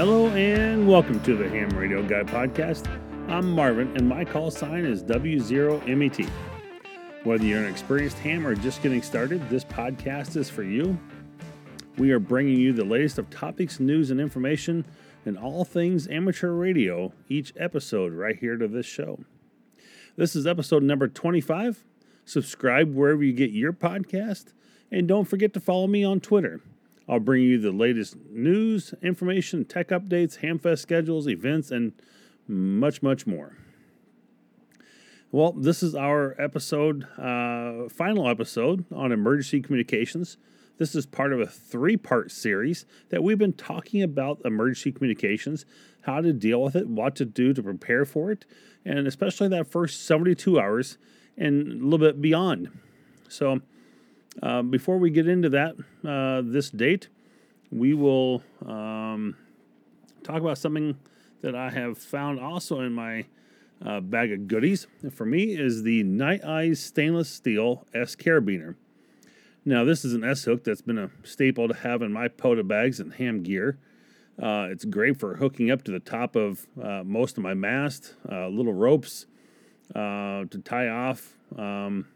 Hello and welcome to the Ham Radio Guy podcast. I'm Marvin and my call sign is W0MET. Whether you're an experienced ham or just getting started, this podcast is for you. We are bringing you the latest of topics, news, and information and all things amateur radio each episode right here to this show. This is episode number 25. Subscribe wherever you get your podcast and don't forget to follow me on Twitter. I'll bring you the latest news, information, tech updates, Hamfest schedules, events, and much, much more. Well, this is our episode, uh, final episode on emergency communications. This is part of a three part series that we've been talking about emergency communications, how to deal with it, what to do to prepare for it, and especially that first 72 hours and a little bit beyond. So, uh, before we get into that, uh, this date, we will um, talk about something that I have found also in my uh, bag of goodies. For me, is the Nite Ize stainless steel S carabiner. Now, this is an S hook that's been a staple to have in my POTA bags and ham gear. Uh, it's great for hooking up to the top of uh, most of my mast, uh, little ropes to tie off. Um,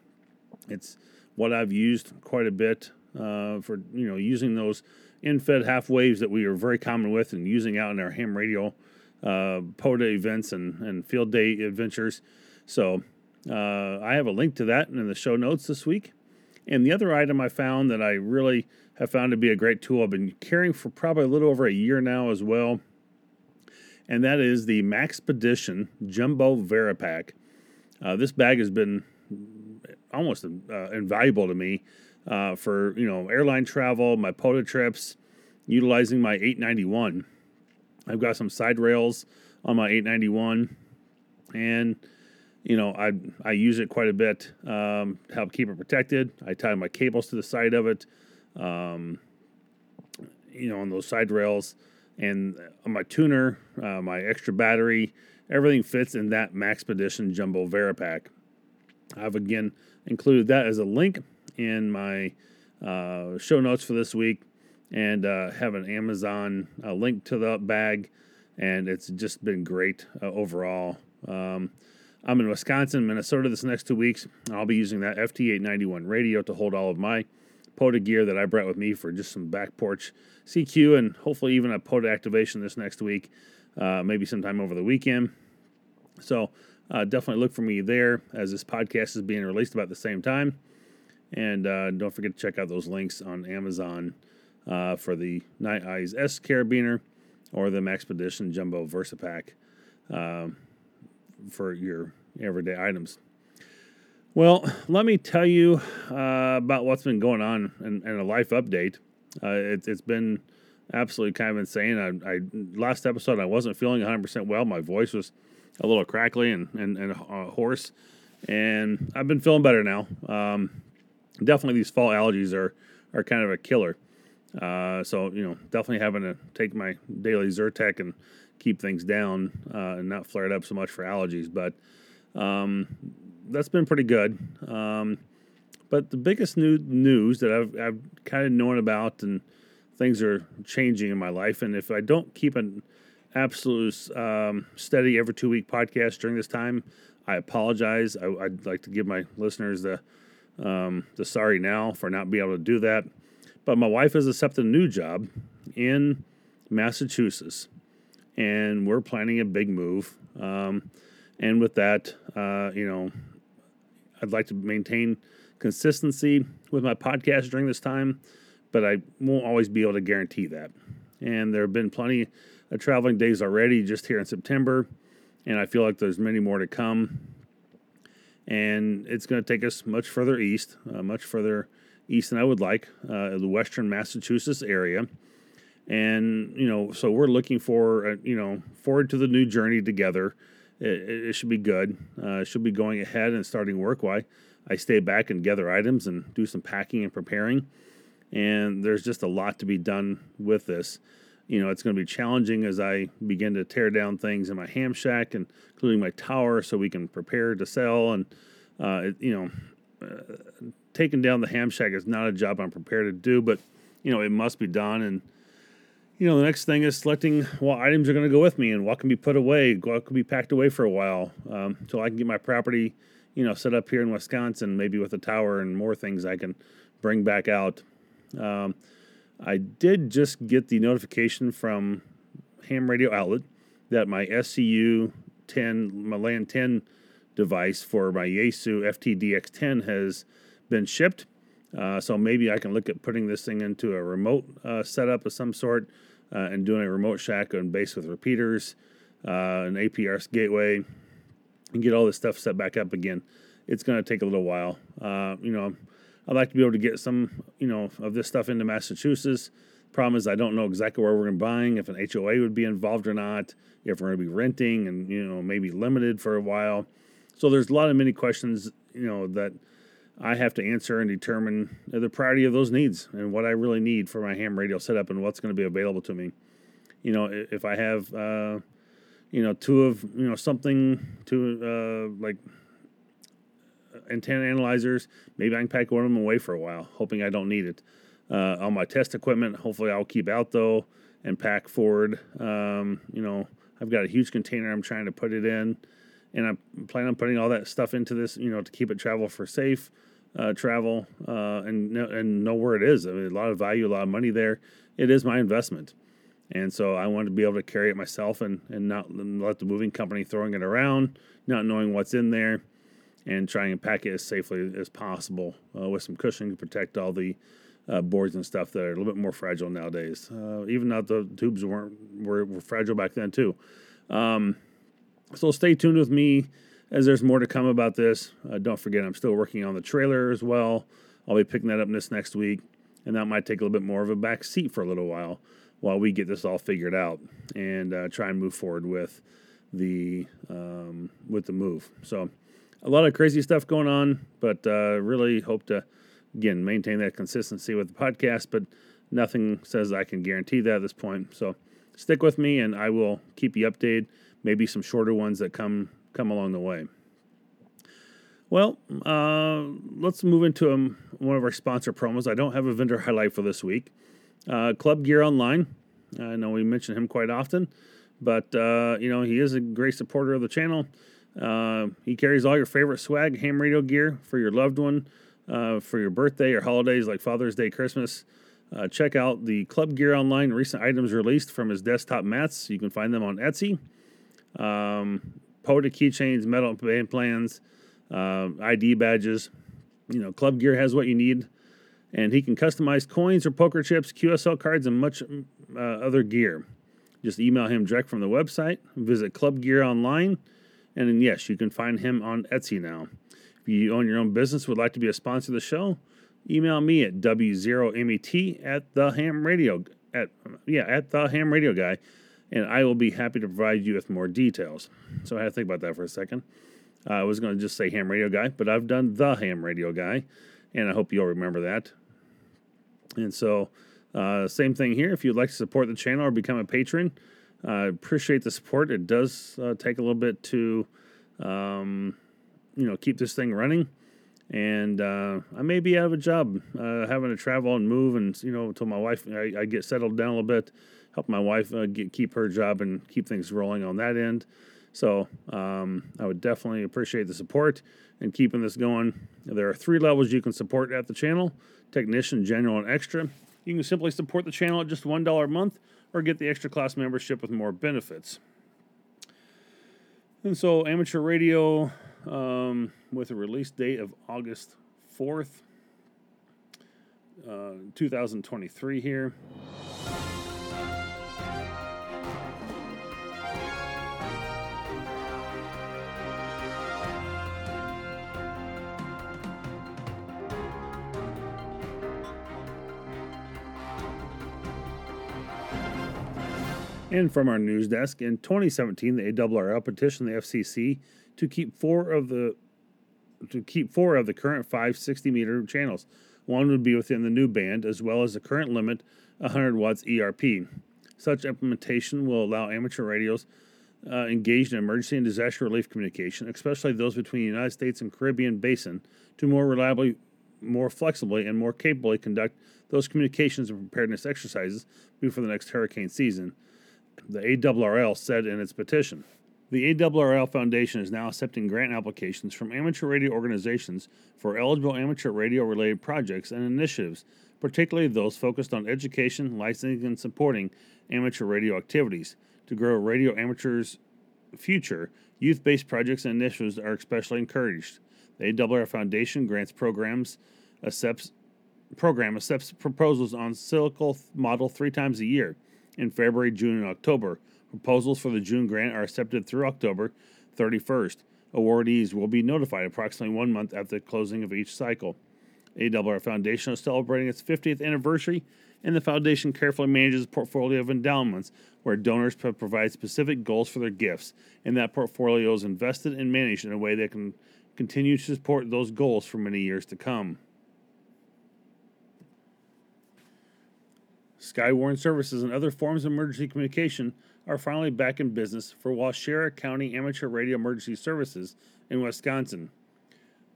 it's what I've used quite a bit uh, for you know using those end-fed half waves that we are very common with and using out in our ham radio uh, POTA events and, and field day adventures. So uh, I have a link to that in the show notes this week. And the other item I found that I really have found to be a great tool, I've been carrying for probably a little over a year now as well, and that is the Maxpedition Jumbo Versipack. Uh, this bag has been almost uh, invaluable to me uh, for you know airline travel, my POTA trips, utilizing my 891. I've got some side rails on my 891, and you know I I use it quite a bit um, to help keep it protected. I tie my cables to the side of it, um, you know, on those side rails, and on my tuner, uh, my extra battery, everything fits in that Maxpedition Jumbo Versipack. I've again included that as a link in my uh, show notes for this week and uh, have an Amazon uh, link to the bag. And it's just been great uh, overall. Um, I'm in Wisconsin, Minnesota this next two weeks. and I'll be using that FT891 radio to hold all of my POTA gear that I brought with me for just some back porch CQ and hopefully even a POTA activation this next week, uh, maybe sometime over the weekend. So uh, definitely look for me there as this podcast is being released about the same time. And uh, don't forget to check out those links on Amazon uh, for the Nite Ize S Carabiner or the Maxpedition Jumbo Versipack um, for your everyday items. Well, let me tell you uh, about what's been going on and, a life update. Uh, it, has been absolutely kind of insane. I, I last episode I wasn't feeling 100% well. My voice was a little crackly and and, and uh, hoarse, and I've been feeling better now. Um, definitely, these fall allergies are are kind of a killer. Uh, so you know, definitely having to take my daily Zyrtec and keep things down uh, and not flare it up so much for allergies. But um, that's been pretty good. Um, but the biggest new news that I've, I've kind of known about and things are changing in my life, and if I don't keep an absolute um, steady every two week podcast during this time. I apologize. I, would like to give my listeners the um, the sorry now for not being able to do that. But my wife has accepted a new job in Massachusetts, and we're planning a big move. Um, and with that, uh, you know, I'd like to maintain consistency with my podcast during this time, but I won't always be able to guarantee that. And there have been plenty of traveling days already just here in September, and I feel like there's many more to come. And it's going to take us much further east, uh, much further east than I would like, uh, the western Massachusetts area. And, you know, so we're looking for, uh, you know, forward to the new journey together. It, it should be good. Uh, it should be going ahead and starting work while I stay back and gather items and do some packing and preparing. And there's just a lot to be done with this you know, it's going to be challenging as I begin to tear down things in my ham shack, and including my tower, so we can prepare to sell. And uh, it, you know, uh, taking down the ham shack is not a job I'm prepared to do, but you know, it must be done. And you know, the next thing is selecting what items are going to go with me and what can be put away, what can be packed away for a while, um, so I can get my property, you know, set up here in Wisconsin, maybe with a tower and more things I can bring back out. Um, I did just get the notification from Ham Radio Outlet that my SCU 10, my LAN 10 device for my Yaesu FTDX10 has been shipped. Uh, so maybe I can look at putting this thing into a remote uh, setup of some sort uh, and doing a remote shack shotgun base with repeaters, uh, an APRS gateway, and get all this stuff set back up again. It's going to take a little while. Uh, you know, I'd like to be able to get some, you know, of this stuff into Massachusetts. Problem is, I don't know exactly where we're going to be buying, if an HOA would be involved or not, if we're going to be renting and, you know, maybe limited for a while. So there's a lot of many questions, you know, that I have to answer and determine the priority of those needs and what I really need for my ham radio setup and what's going to be available to me. You know, if I have, uh, you know, two of, you know, something to uh, like antenna analyzers, maybe I can pack one of them away for a while, hoping I don't need it. Uh, all my test equipment, hopefully I'll keep out though and pack forward. Um, you know, I've got a huge container I'm trying to put it in and I plan on putting all that stuff into this, you know, to keep it travel for safe uh, travel uh, and and know where it is. I mean, a lot of value, a lot of money there. It is my investment, and so I want to be able to carry it myself and and not let the moving company throwing it around, not knowing what's in there, and trying to pack it as safely as possible uh, with some cushion to protect all the. Uh, boards and stuff that are a little bit more fragile nowadays. Uh, even though the tubes weren't were, were fragile back then too. Um, so stay tuned with me as there's more to come about this. Uh, don't forget, I'm still working on the trailer as well. I'll be picking that up this next week, and that might take a little bit more of a back seat for a little while while we get this all figured out and uh, try and move forward with the um, with the move. So a lot of crazy stuff going on, but uh, really hope to again maintain that consistency with the podcast. But nothing says I can guarantee that at this point. So stick with me, and I will keep you updated maybe some shorter ones that come come along the way. Well, uh, let's move into um, one of our sponsor promos. I don't have a vendor highlight for this week. Uh, Club Gear Online. I know we mention him quite often, but uh, you know he is a great supporter of the channel. Uh, he carries all your favorite swag, ham radio gear for your loved one, uh, for your birthday or holidays like Father's Day, Christmas. Uh, check out the Club Gear Online recent items released from his desktop mats. You can find them on Etsy um, keychains, metal band plans, uh, ID badges. You know, Club Gear has what you need, and he can customize coins or poker chips, QSL cards, and much uh, other gear. Just email him direct from the website. Visit Club Gear online, and yes, you can find him on Etsy now. If you own your own business, would like to be a sponsor of the show, email me at w0met at the ham radio at yeah at the ham radio guy and I will be happy to provide you with more details. So I had to think about that for a second. Uh, I was going to just say ham radio guy, but I've done the ham radio guy, and I hope you'll remember that. And so, uh, same thing here. If you'd like to support the channel or become a patron, I appreciate the support. It does uh, take a little bit to, um, you know, keep this thing running. And uh, I may be out of a job, uh, having to travel and move, and you know, until my wife I, I get settled down a little bit help my wife uh, get, keep her job and keep things rolling on that end. So um, I would definitely appreciate the support and keeping this going. There are three levels you can support at the channel technician, general, and extra. You can simply support the channel at just $1 a month or get the extra class membership with more benefits. And so, amateur radio um, with a release date of August 4th, uh, 2023 here. And from our news desk, in 2017, the ARRL petitioned the FCC to keep four of the to keep four of the current five 60 meter channels. One would be within the new band, as well as the current limit 100 watts ERP. Such implementation will allow amateur radios uh, engaged in emergency and disaster relief communication, especially those between the United States and Caribbean basin, to more reliably more flexibly and more capably conduct those communications and preparedness exercises before the next hurricane season, the ARRL said in its petition. The ARRL Foundation is now accepting grant applications from amateur radio organizations for eligible amateur radio related projects and initiatives, particularly those focused on education, licensing, and supporting amateur radio activities. To grow radio amateurs' future, youth based projects and initiatives are especially encouraged. The ARRL Foundation grants programs, accepts program accepts proposals on Silical model three times a year in February, June, and October. Proposals for the June grant are accepted through October 31st. Awardees will be notified approximately one month after the closing of each cycle. ARRL Foundation is celebrating its 50th anniversary, and the foundation carefully manages a portfolio of endowments where donors provide specific goals for their gifts, and that portfolio is invested and managed in a way that can continue to support those goals for many years to come. Skywarn services and other forms of emergency communication are finally back in business for Waushara County Amateur Radio Emergency Services in Wisconsin.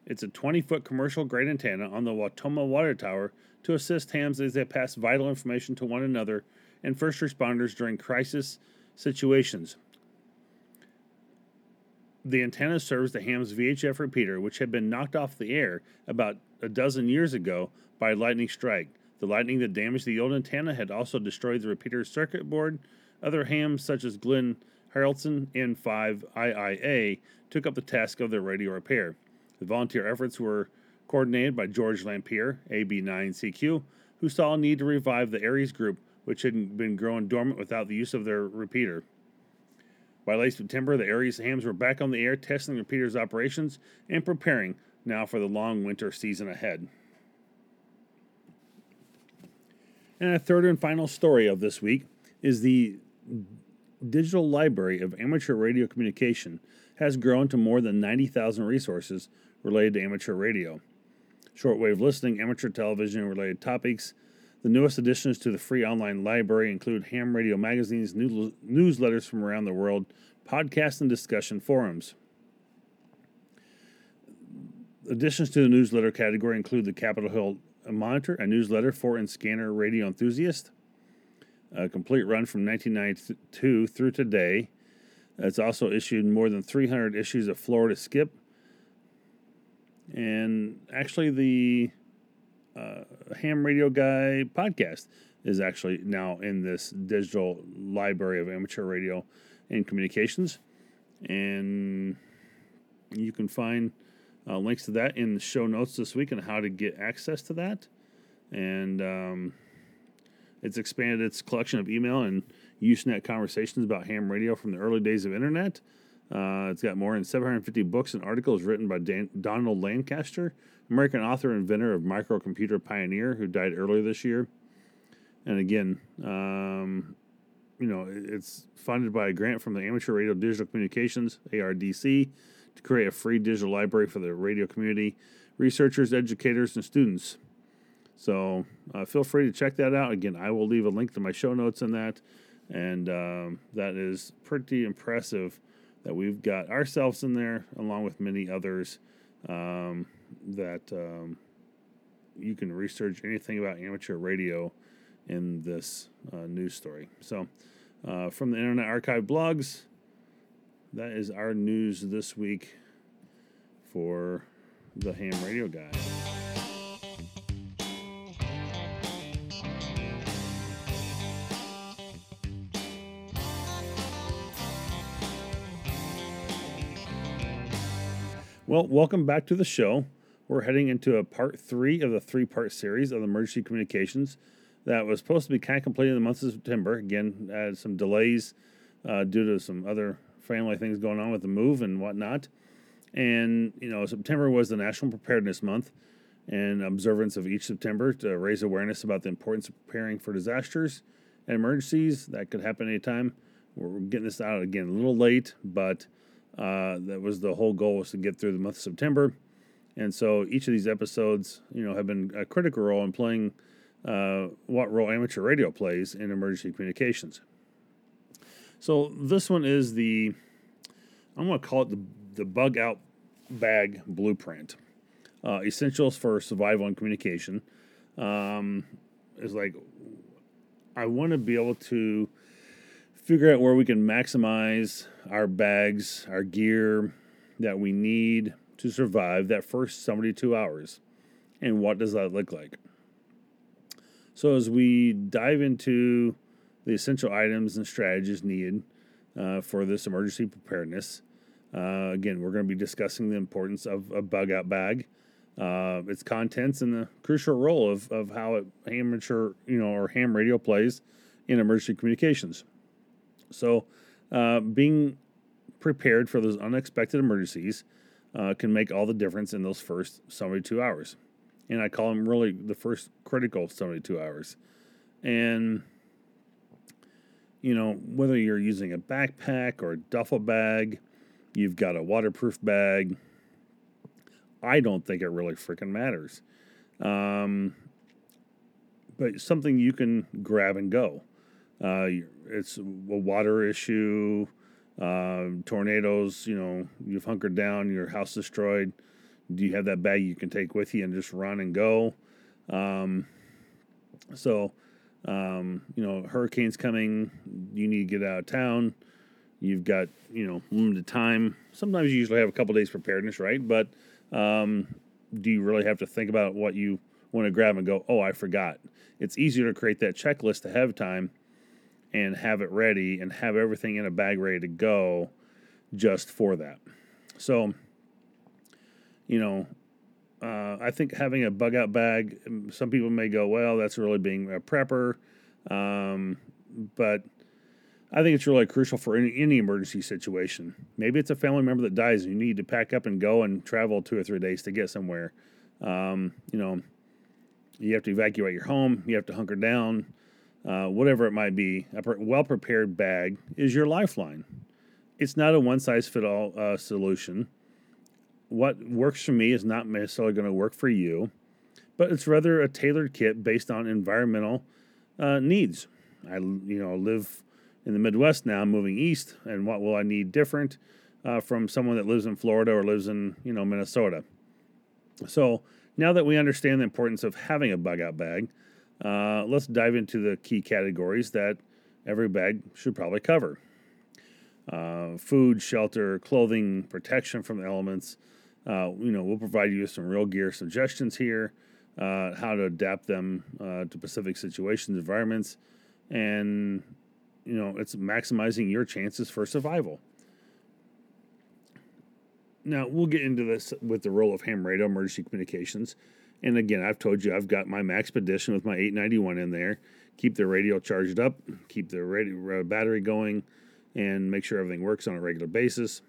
It's a 20 foot commercial grade antenna on the Wautoma Water Tower to assist hams as they pass vital information to one another and first responders during crisis situations. The antenna serves the ham's VHF repeater, which had been knocked off the air about a dozen years ago by a lightning strike. The lightning that damaged the old antenna had also destroyed the repeater's circuit board. Other hams, such as Glenn Haraldson N5 IIA, took up the task of their radio repair. The volunteer efforts were coordinated by George Lampier, AB9CQ, who saw a need to revive the ARES group, which had been growing dormant without the use of their repeater. By late September, the ARES hams were back on the air testing the repeater's operations and preparing now for the long winter season ahead. And a third and final story of this week is the digital library of amateur radio communication has grown to more than 90,000 resources related to amateur radio. Shortwave listening, amateur television, related topics. The newest additions to the free online library include ham radio magazines, new, newsletters from around the world, podcasts, and discussion forums. Additions to the newsletter category include the Capitol Hill Monitor, a newsletter for and scanner radio enthusiast. A complete run from 1992 through today. It's also issued more than 300 issues of Florida Skip. And actually, the uh, Ham Radio Guy podcast is actually now in this digital library of amateur radio and communications. And you can find uh, links to that in the show notes this week and how to get access to that. And um, it's expanded its collection of email and Usenet conversations about ham radio from the early days of internet. Uh, it's got more than 750 books and articles written by Dan- Donald Lancaster, American author and inventor of microcomputer pioneer, who died earlier this year. And again, um, you know, it's funded by a grant from the Amateur Radio Digital Communications (ARDC) to create a free digital library for the radio community, researchers, educators, and students. So uh, feel free to check that out. Again, I will leave a link to my show notes in that. And um, that is pretty impressive that we've got ourselves in there, along with many others um, that um, you can research anything about amateur radio in this uh, news story. So, uh, from the Internet Archive blogs, that is our news this week for the ham radio guy. Well, welcome back to the show. We're heading into a part three of the three part series of emergency communications that was supposed to be kind of completed in the month of September. Again, some delays uh, due to some other family things going on with the move and whatnot. And, you know, September was the National Preparedness Month and observance of each September to raise awareness about the importance of preparing for disasters and emergencies that could happen anytime. We're getting this out again a little late, but uh, that was the whole goal was to get through the month of September. And so each of these episodes, you know, have been a critical role in playing uh, what role amateur radio plays in emergency communications. So this one is the I'm going to call it the the bug out bag blueprint. uh, essentials for survival and communication. Um, is like I want to be able to figure out where we can maximize our bags, our gear that we need to survive that first 72 hours. And what does that look like? So, as we dive into the essential items and strategies needed uh, for this emergency preparedness, uh, again, we're going to be discussing the importance of a bug out bag, uh, its contents, and the crucial role of, of how it amateur, you know, or ham radio plays in emergency communications. So, uh, being prepared for those unexpected emergencies uh, can make all the difference in those first 72 hours. And I call them really the first critical 72 hours. And, you know, whether you're using a backpack or a duffel bag, you've got a waterproof bag, I don't think it really freaking matters. Um, but something you can grab and go. Uh, it's a water issue, uh, tornadoes, you know, you've hunkered down, your house destroyed. Do you have that bag you can take with you and just run and go? Um, so, um, you know, hurricanes coming, you need to get out of town. You've got, you know, limited time. Sometimes you usually have a couple days preparedness, right? But um, do you really have to think about what you want to grab and go, oh, I forgot? It's easier to create that checklist ahead of time and have it ready and have everything in a bag ready to go just for that. So, you know, uh, I think having a bug out bag, some people may go, well, that's really being a prepper. Um, but I think it's really crucial for any, any emergency situation. Maybe it's a family member that dies and you need to pack up and go and travel two or three days to get somewhere. Um, you know, you have to evacuate your home, you have to hunker down, uh, whatever it might be. A well prepared bag is your lifeline. It's not a one size fit all uh, solution. What works for me is not necessarily going to work for you, but it's rather a tailored kit based on environmental uh, needs. I, you know, live in the Midwest now, moving east, and what will I need different uh, from someone that lives in Florida or lives in you know Minnesota? So now that we understand the importance of having a bug out bag, uh, let's dive into the key categories that every bag should probably cover. Uh, food, shelter, clothing, protection from the elements. Uh, you know, we'll provide you with some real gear suggestions here, uh, how to adapt them uh, to specific situations, environments, and you know, it's maximizing your chances for survival. Now, we'll get into this with the role of ham radio emergency communications. And again, I've told you I've got my Maxpedition with my 891 in there. Keep the radio charged up, keep the radio, uh, battery going, and make sure everything works on a regular basis.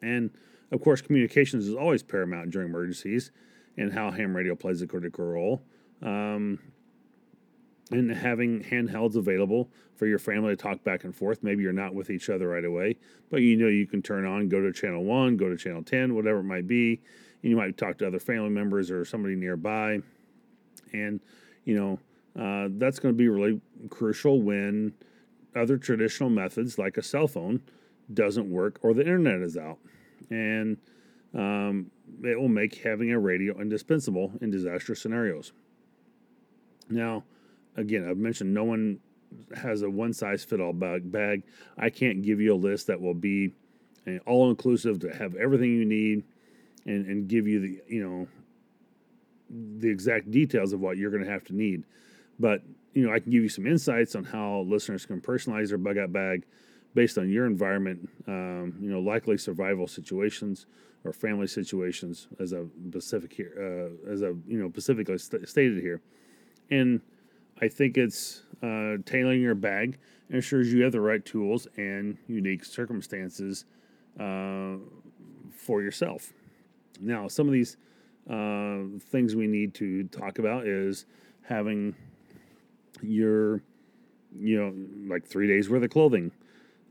And of course, communications is always paramount during emergencies, and how ham radio plays a critical role. Um, and having handhelds available for your family to talk back and forth. Maybe you're not with each other right away, but you know you can turn on, go to channel one, go to channel 10, whatever it might be. And you might talk to other family members or somebody nearby. And, you know, uh, that's going to be really crucial when other traditional methods like a cell phone doesn't work or the internet is out. And um, it will make having a radio indispensable in disaster scenarios. Now, again, I've mentioned no one has a one size fit all bag. I can't give you a list that will be uh, all inclusive to have everything you need and, and give you the, you know, the exact details of what you're going to have to need. But, you know, I can give you some insights on how listeners can personalize their bug out bag based on your environment, um, you know, likely survival situations or family situations as a specific here, uh, as a, you know, specifically st- stated here. And, I think it's uh, tailoring your bag ensures you have the right tools and unique circumstances uh, for yourself. Now, some of these uh, things we need to talk about is having your, you know, like three days worth of clothing.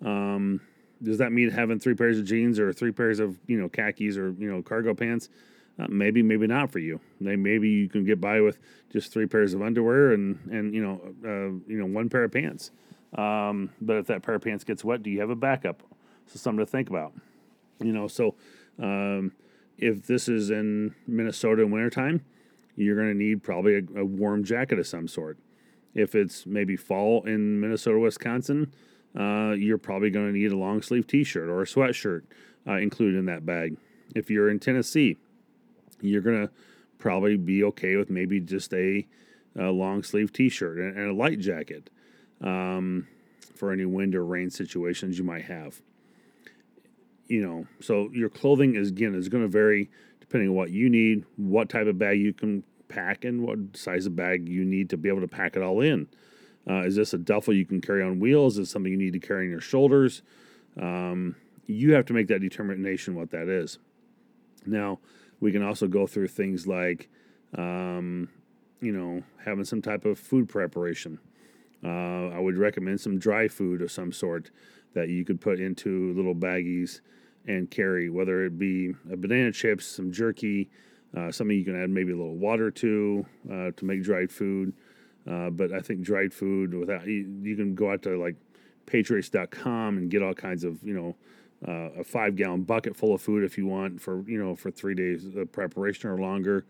Um, does that mean having three pairs of jeans or three pairs of you know khakis or you know cargo pants? Uh, maybe, maybe not for you. Maybe you can get by with just three pairs of underwear and and you know uh, you know one pair of pants. Um, but if that pair of pants gets wet, do you have a backup? So something to think about. You know, so um, if this is in Minnesota in wintertime, you're going to need probably a, a, warm jacket of some sort. If it's maybe fall in Minnesota, Wisconsin, uh, you're probably going to need a long sleeve t shirt or a sweatshirt uh, included in that bag. If you're in Tennessee, you're going to probably be okay with maybe just a, a long sleeve t shirt and, and, a light jacket um, for any wind or rain situations you might have. You know, so your clothing is again is going to vary depending on what you need, what type of bag you can pack, and what size of bag you need to be able to pack it all in. Uh, is this a duffel you can carry on wheels? Is something you need to carry on your shoulders? Um, you have to make that determination what that is. Now, we can also go through things like, um, you know, having some type of food preparation. Uh, I would recommend some dry food of some sort that you could put into little baggies and carry, whether it be a banana chips, some jerky, uh, something you can add maybe a little water to uh, to make dried food. Uh, but I think dried food without you, you, can go out to like patriots.com and get all kinds of you know uh, a five gallon bucket full of food if you want for you know for three days of preparation or longer.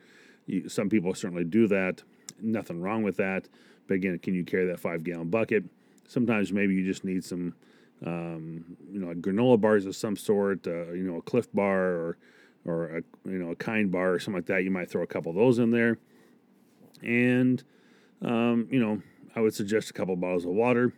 You, some people certainly do that. Nothing wrong with that. But again, can you carry that five gallon bucket? Sometimes maybe you just need some um, you know granola bars of some sort. Uh, you know a Clif Bar or or a you know a kind bar or something like that. You might throw a couple of those in there, and um, you know I would suggest a couple of bottles of water,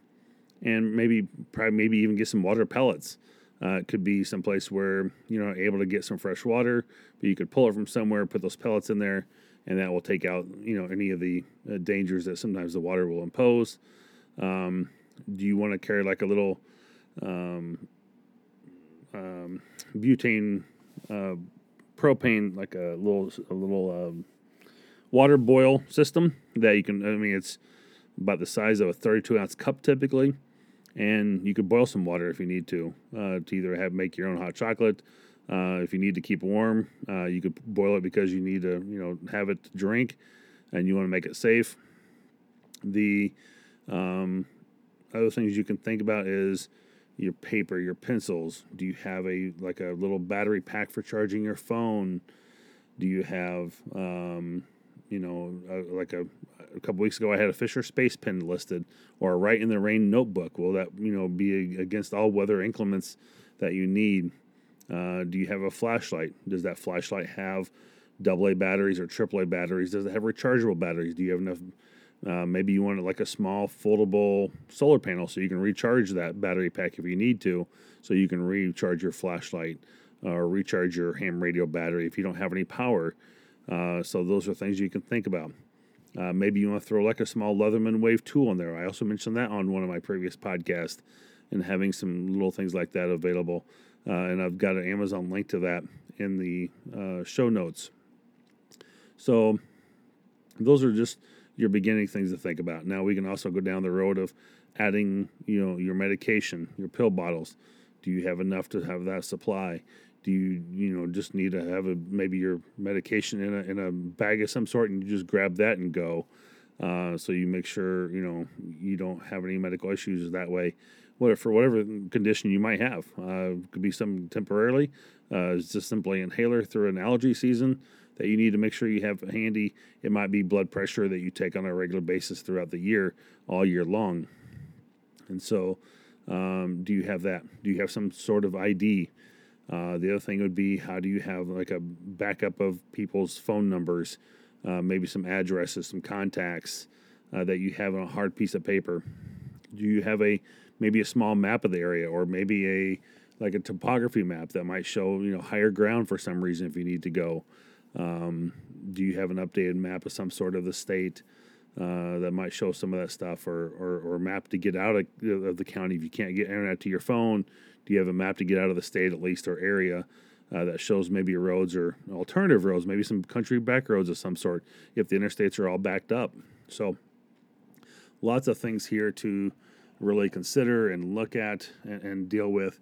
and maybe probably maybe even get some water pellets. Uh, it could be someplace where you know able to get some fresh water, but you could pull it from somewhere, put those pellets in there, and that will take out you know any of the uh, dangers that sometimes the water will impose. Um, do you want to carry like a little um, um, butane, uh, propane, like a little a little um, water boil system that you can? I mean, it's about the size of a 32 ounce cup typically and you could boil some water if you need to uh, to either have make your own hot chocolate. Uh, if you need to keep warm, uh, you could boil it because you need to you know have it to drink, and you want to make it safe. The um, other things you can think about is your paper, your pencils. Do you have a like a little battery pack for charging your phone? Do you have um, you know, uh, like a, a couple weeks ago, I had a Fisher Space Pen listed, or a Write in the Rain notebook. Will that you know be against all weather inclements that you need? Uh, do you have a flashlight? Does that flashlight have AA batteries or AAA batteries? Does it have rechargeable batteries? Do you have enough? Uh, maybe you want like a small foldable solar panel so you can recharge that battery pack if you need to, so you can recharge your flashlight or recharge your ham radio battery if you don't have any power. Uh, so those are things you can think about. Uh, maybe you want to throw like a small Leatherman Wave tool in there. I also mentioned that on one of my previous podcasts and having some little things like that available. Uh, and I've got an Amazon link to that in the uh, show notes. So those are just your beginning things to think about. Now we can also go down the road of adding, you know, your medication, your pill bottles. Do you have enough to have that supply? Do you you know just need to have a maybe your medication in a in a bag of some sort and you just grab that and go. Uh, so you make sure you know you don't have any medical issues that way. What for whatever condition you might have uh, could be some temporarily uh, it's just simply inhaler through an allergy season that you need to make sure you have handy. It might be blood pressure that you take on a regular basis throughout the year all year long. And so um, do you have that? Do you have some sort of id uh, the other thing would be how do you have like a backup of people's phone numbers, uh, maybe some addresses, some contacts uh, that you have on a hard piece of paper. Do you have a maybe a small map of the area or maybe a like a topography map that might show you know higher ground for some reason if you need to go? Um, do you have an updated map of some sort of the state? Uh, that might show some of that stuff, or, or, or map to get out of, of the county if you can't get internet to your phone do you have a map to get out of the state at least or area uh, that shows maybe roads or alternative roads, maybe some country back roads of some sort if the interstates are all backed up? So, lots of things here to really consider and look at and, and deal with.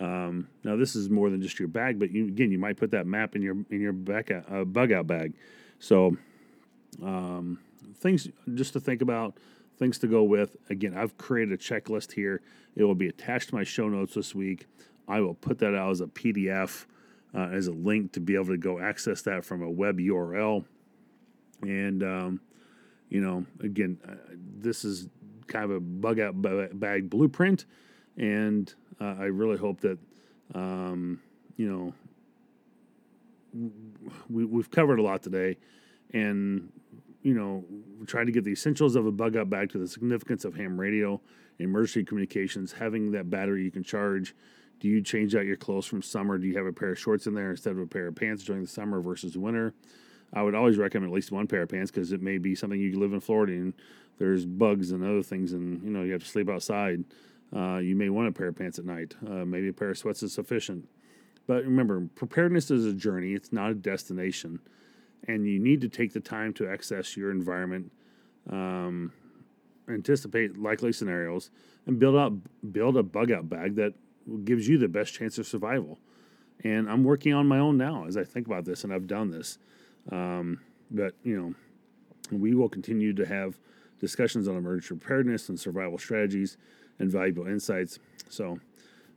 Um, now, this is more than just your bag, but you, again, you might put that map in your in your back uh, bug out bag. So, um, things just to think about things to go with. Again, I've created a checklist here. It will be attached to my show notes this week. I will put that out as a PDF. Uh, as a link to be able to go access that from a web URL. And, um, you know, again, uh, this is kind of a bug out bag blueprint. And uh, I really hope that, um, you know, we, we've covered a lot today. And, you know, trying to get the essentials of a bug out bag to the significance of ham radio, emergency communications, having that battery you can charge. Do you change out your clothes from summer? Do you have a pair of shorts in there instead of a pair of pants during the summer versus winter? I would always recommend at least one pair of pants because it may be something you live in Florida and there's bugs and other things, and you know you have to sleep outside. Uh, you may want a pair of pants at night. Uh, maybe a pair of sweats is sufficient. But remember, preparedness is a journey; it's not a destination, and you need to take the time to access your environment, um, anticipate likely scenarios, and build out build a bug out bag that gives you the best chance of survival. And I'm working on my own now as I think about this, and I've done this. Um, but you know, we will continue to have discussions on emergency preparedness and survival strategies and valuable insights. So,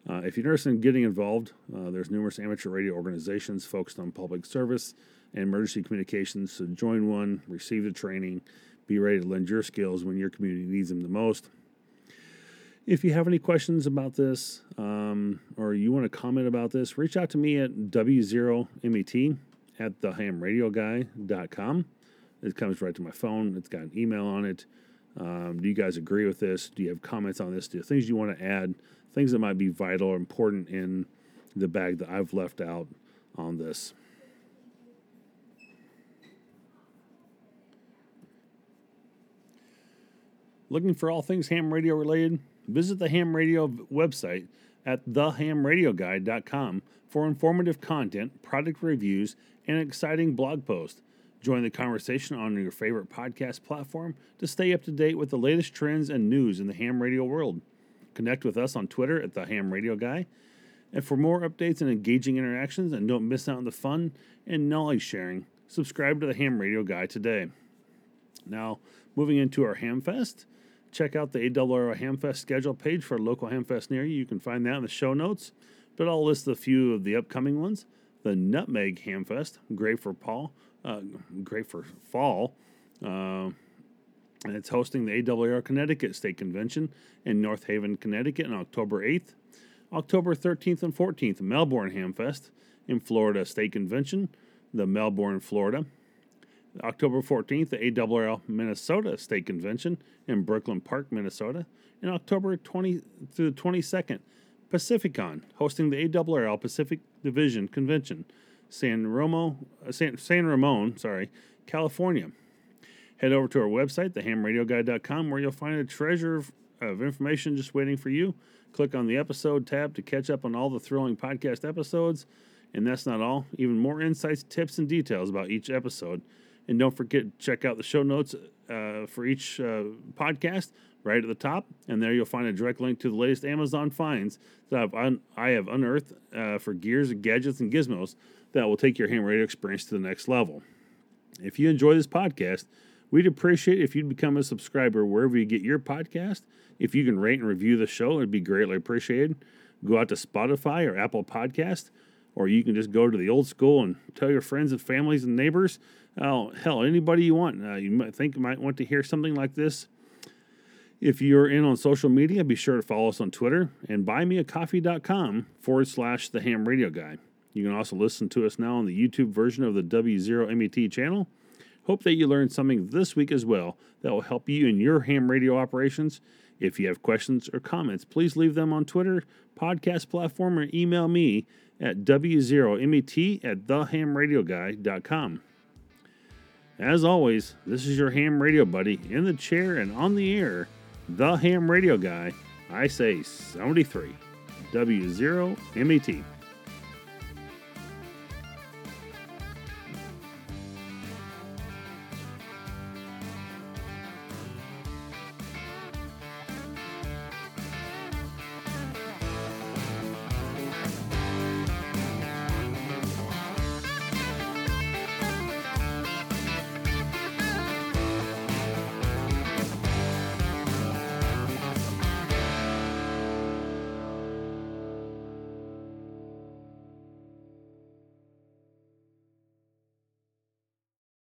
uh, if you're interested in getting involved, uh, there's numerous amateur radio organizations focused on public service and emergency communications. So, join one, receive the training, be ready to lend your skills when your community needs them the most. If you have any questions about this um, or you want to comment about this, reach out to me at W0MET at thehamradioguy.com. It comes right to my phone. It's got an email on it. Um, do you guys agree with this? Do you have comments on this? Do you things you want to add? Things that might be vital or important in the bag that I've left out on this. Looking for all things ham radio related? Visit the ham radio website at thehamradioguy.com for informative content, product reviews, and exciting blog posts. Join the conversation on your favorite podcast platform to stay up to date with the latest trends and news in the ham radio world. Connect with us on Twitter at the Ham Radio Guy. And for more updates and engaging interactions, and don't miss out on the fun and knowledge sharing, subscribe to the Ham Radio Guy today. Now, moving into our Ham Fest, check out the ARRL Hamfest schedule page for local Hamfest near you. You can find that in the show notes, but I'll list a few of the upcoming ones. The Nutmeg Hamfest, great for Paul, uh, great for fall. Uh, and it's hosting the ARRL Connecticut State Convention in North Haven, Connecticut on October 8th. October 13th and 14th, Melbourne Hamfest in Florida State Convention, the Melbourne, Florida. October 14th, the ARRL Minnesota State Convention in Brooklyn Park, Minnesota. And October 20 through the 22nd, Pacificon, hosting the ARRL Pacific Division Convention, San Ramo, uh, San, San Ramon, sorry, California. Head over to our website, thehamradioguy.com, where you'll find a treasure of, of information just waiting for you. Click on the episode tab to catch up on all the thrilling podcast episodes. And that's not all, even more insights, tips, and details about each episode and don't forget to check out the show notes uh, for each uh, podcast right at the top. And there you'll find a direct link to the latest Amazon finds that I've un- I have unearthed uh, for gears, gadgets, and gizmos that will take your ham radio experience to the next level. If you enjoy this podcast, we'd appreciate if you'd become a subscriber wherever you get your podcast. If you can rate and review the show, it'd be greatly appreciated. Go out to Spotify or Apple Podcast, or you can just go to the old school and tell your friends and families and neighbors Oh, hell, anybody you want. Uh, you might think you might want to hear something like this. If you're in on social media, be sure to follow us on Twitter and buymeacoffee.com forward slash the ham radio guy. You can also listen to us now on the YouTube version of the W0MET channel. Hope that you learned something this week as well that will help you in your ham radio operations. If you have questions or comments, please leave them on Twitter, podcast platform, or email me at W0MET at thehamradioguy.com. As always, this is your ham radio buddy in the chair and on the air, the ham radio guy. I say 73 W0 MET.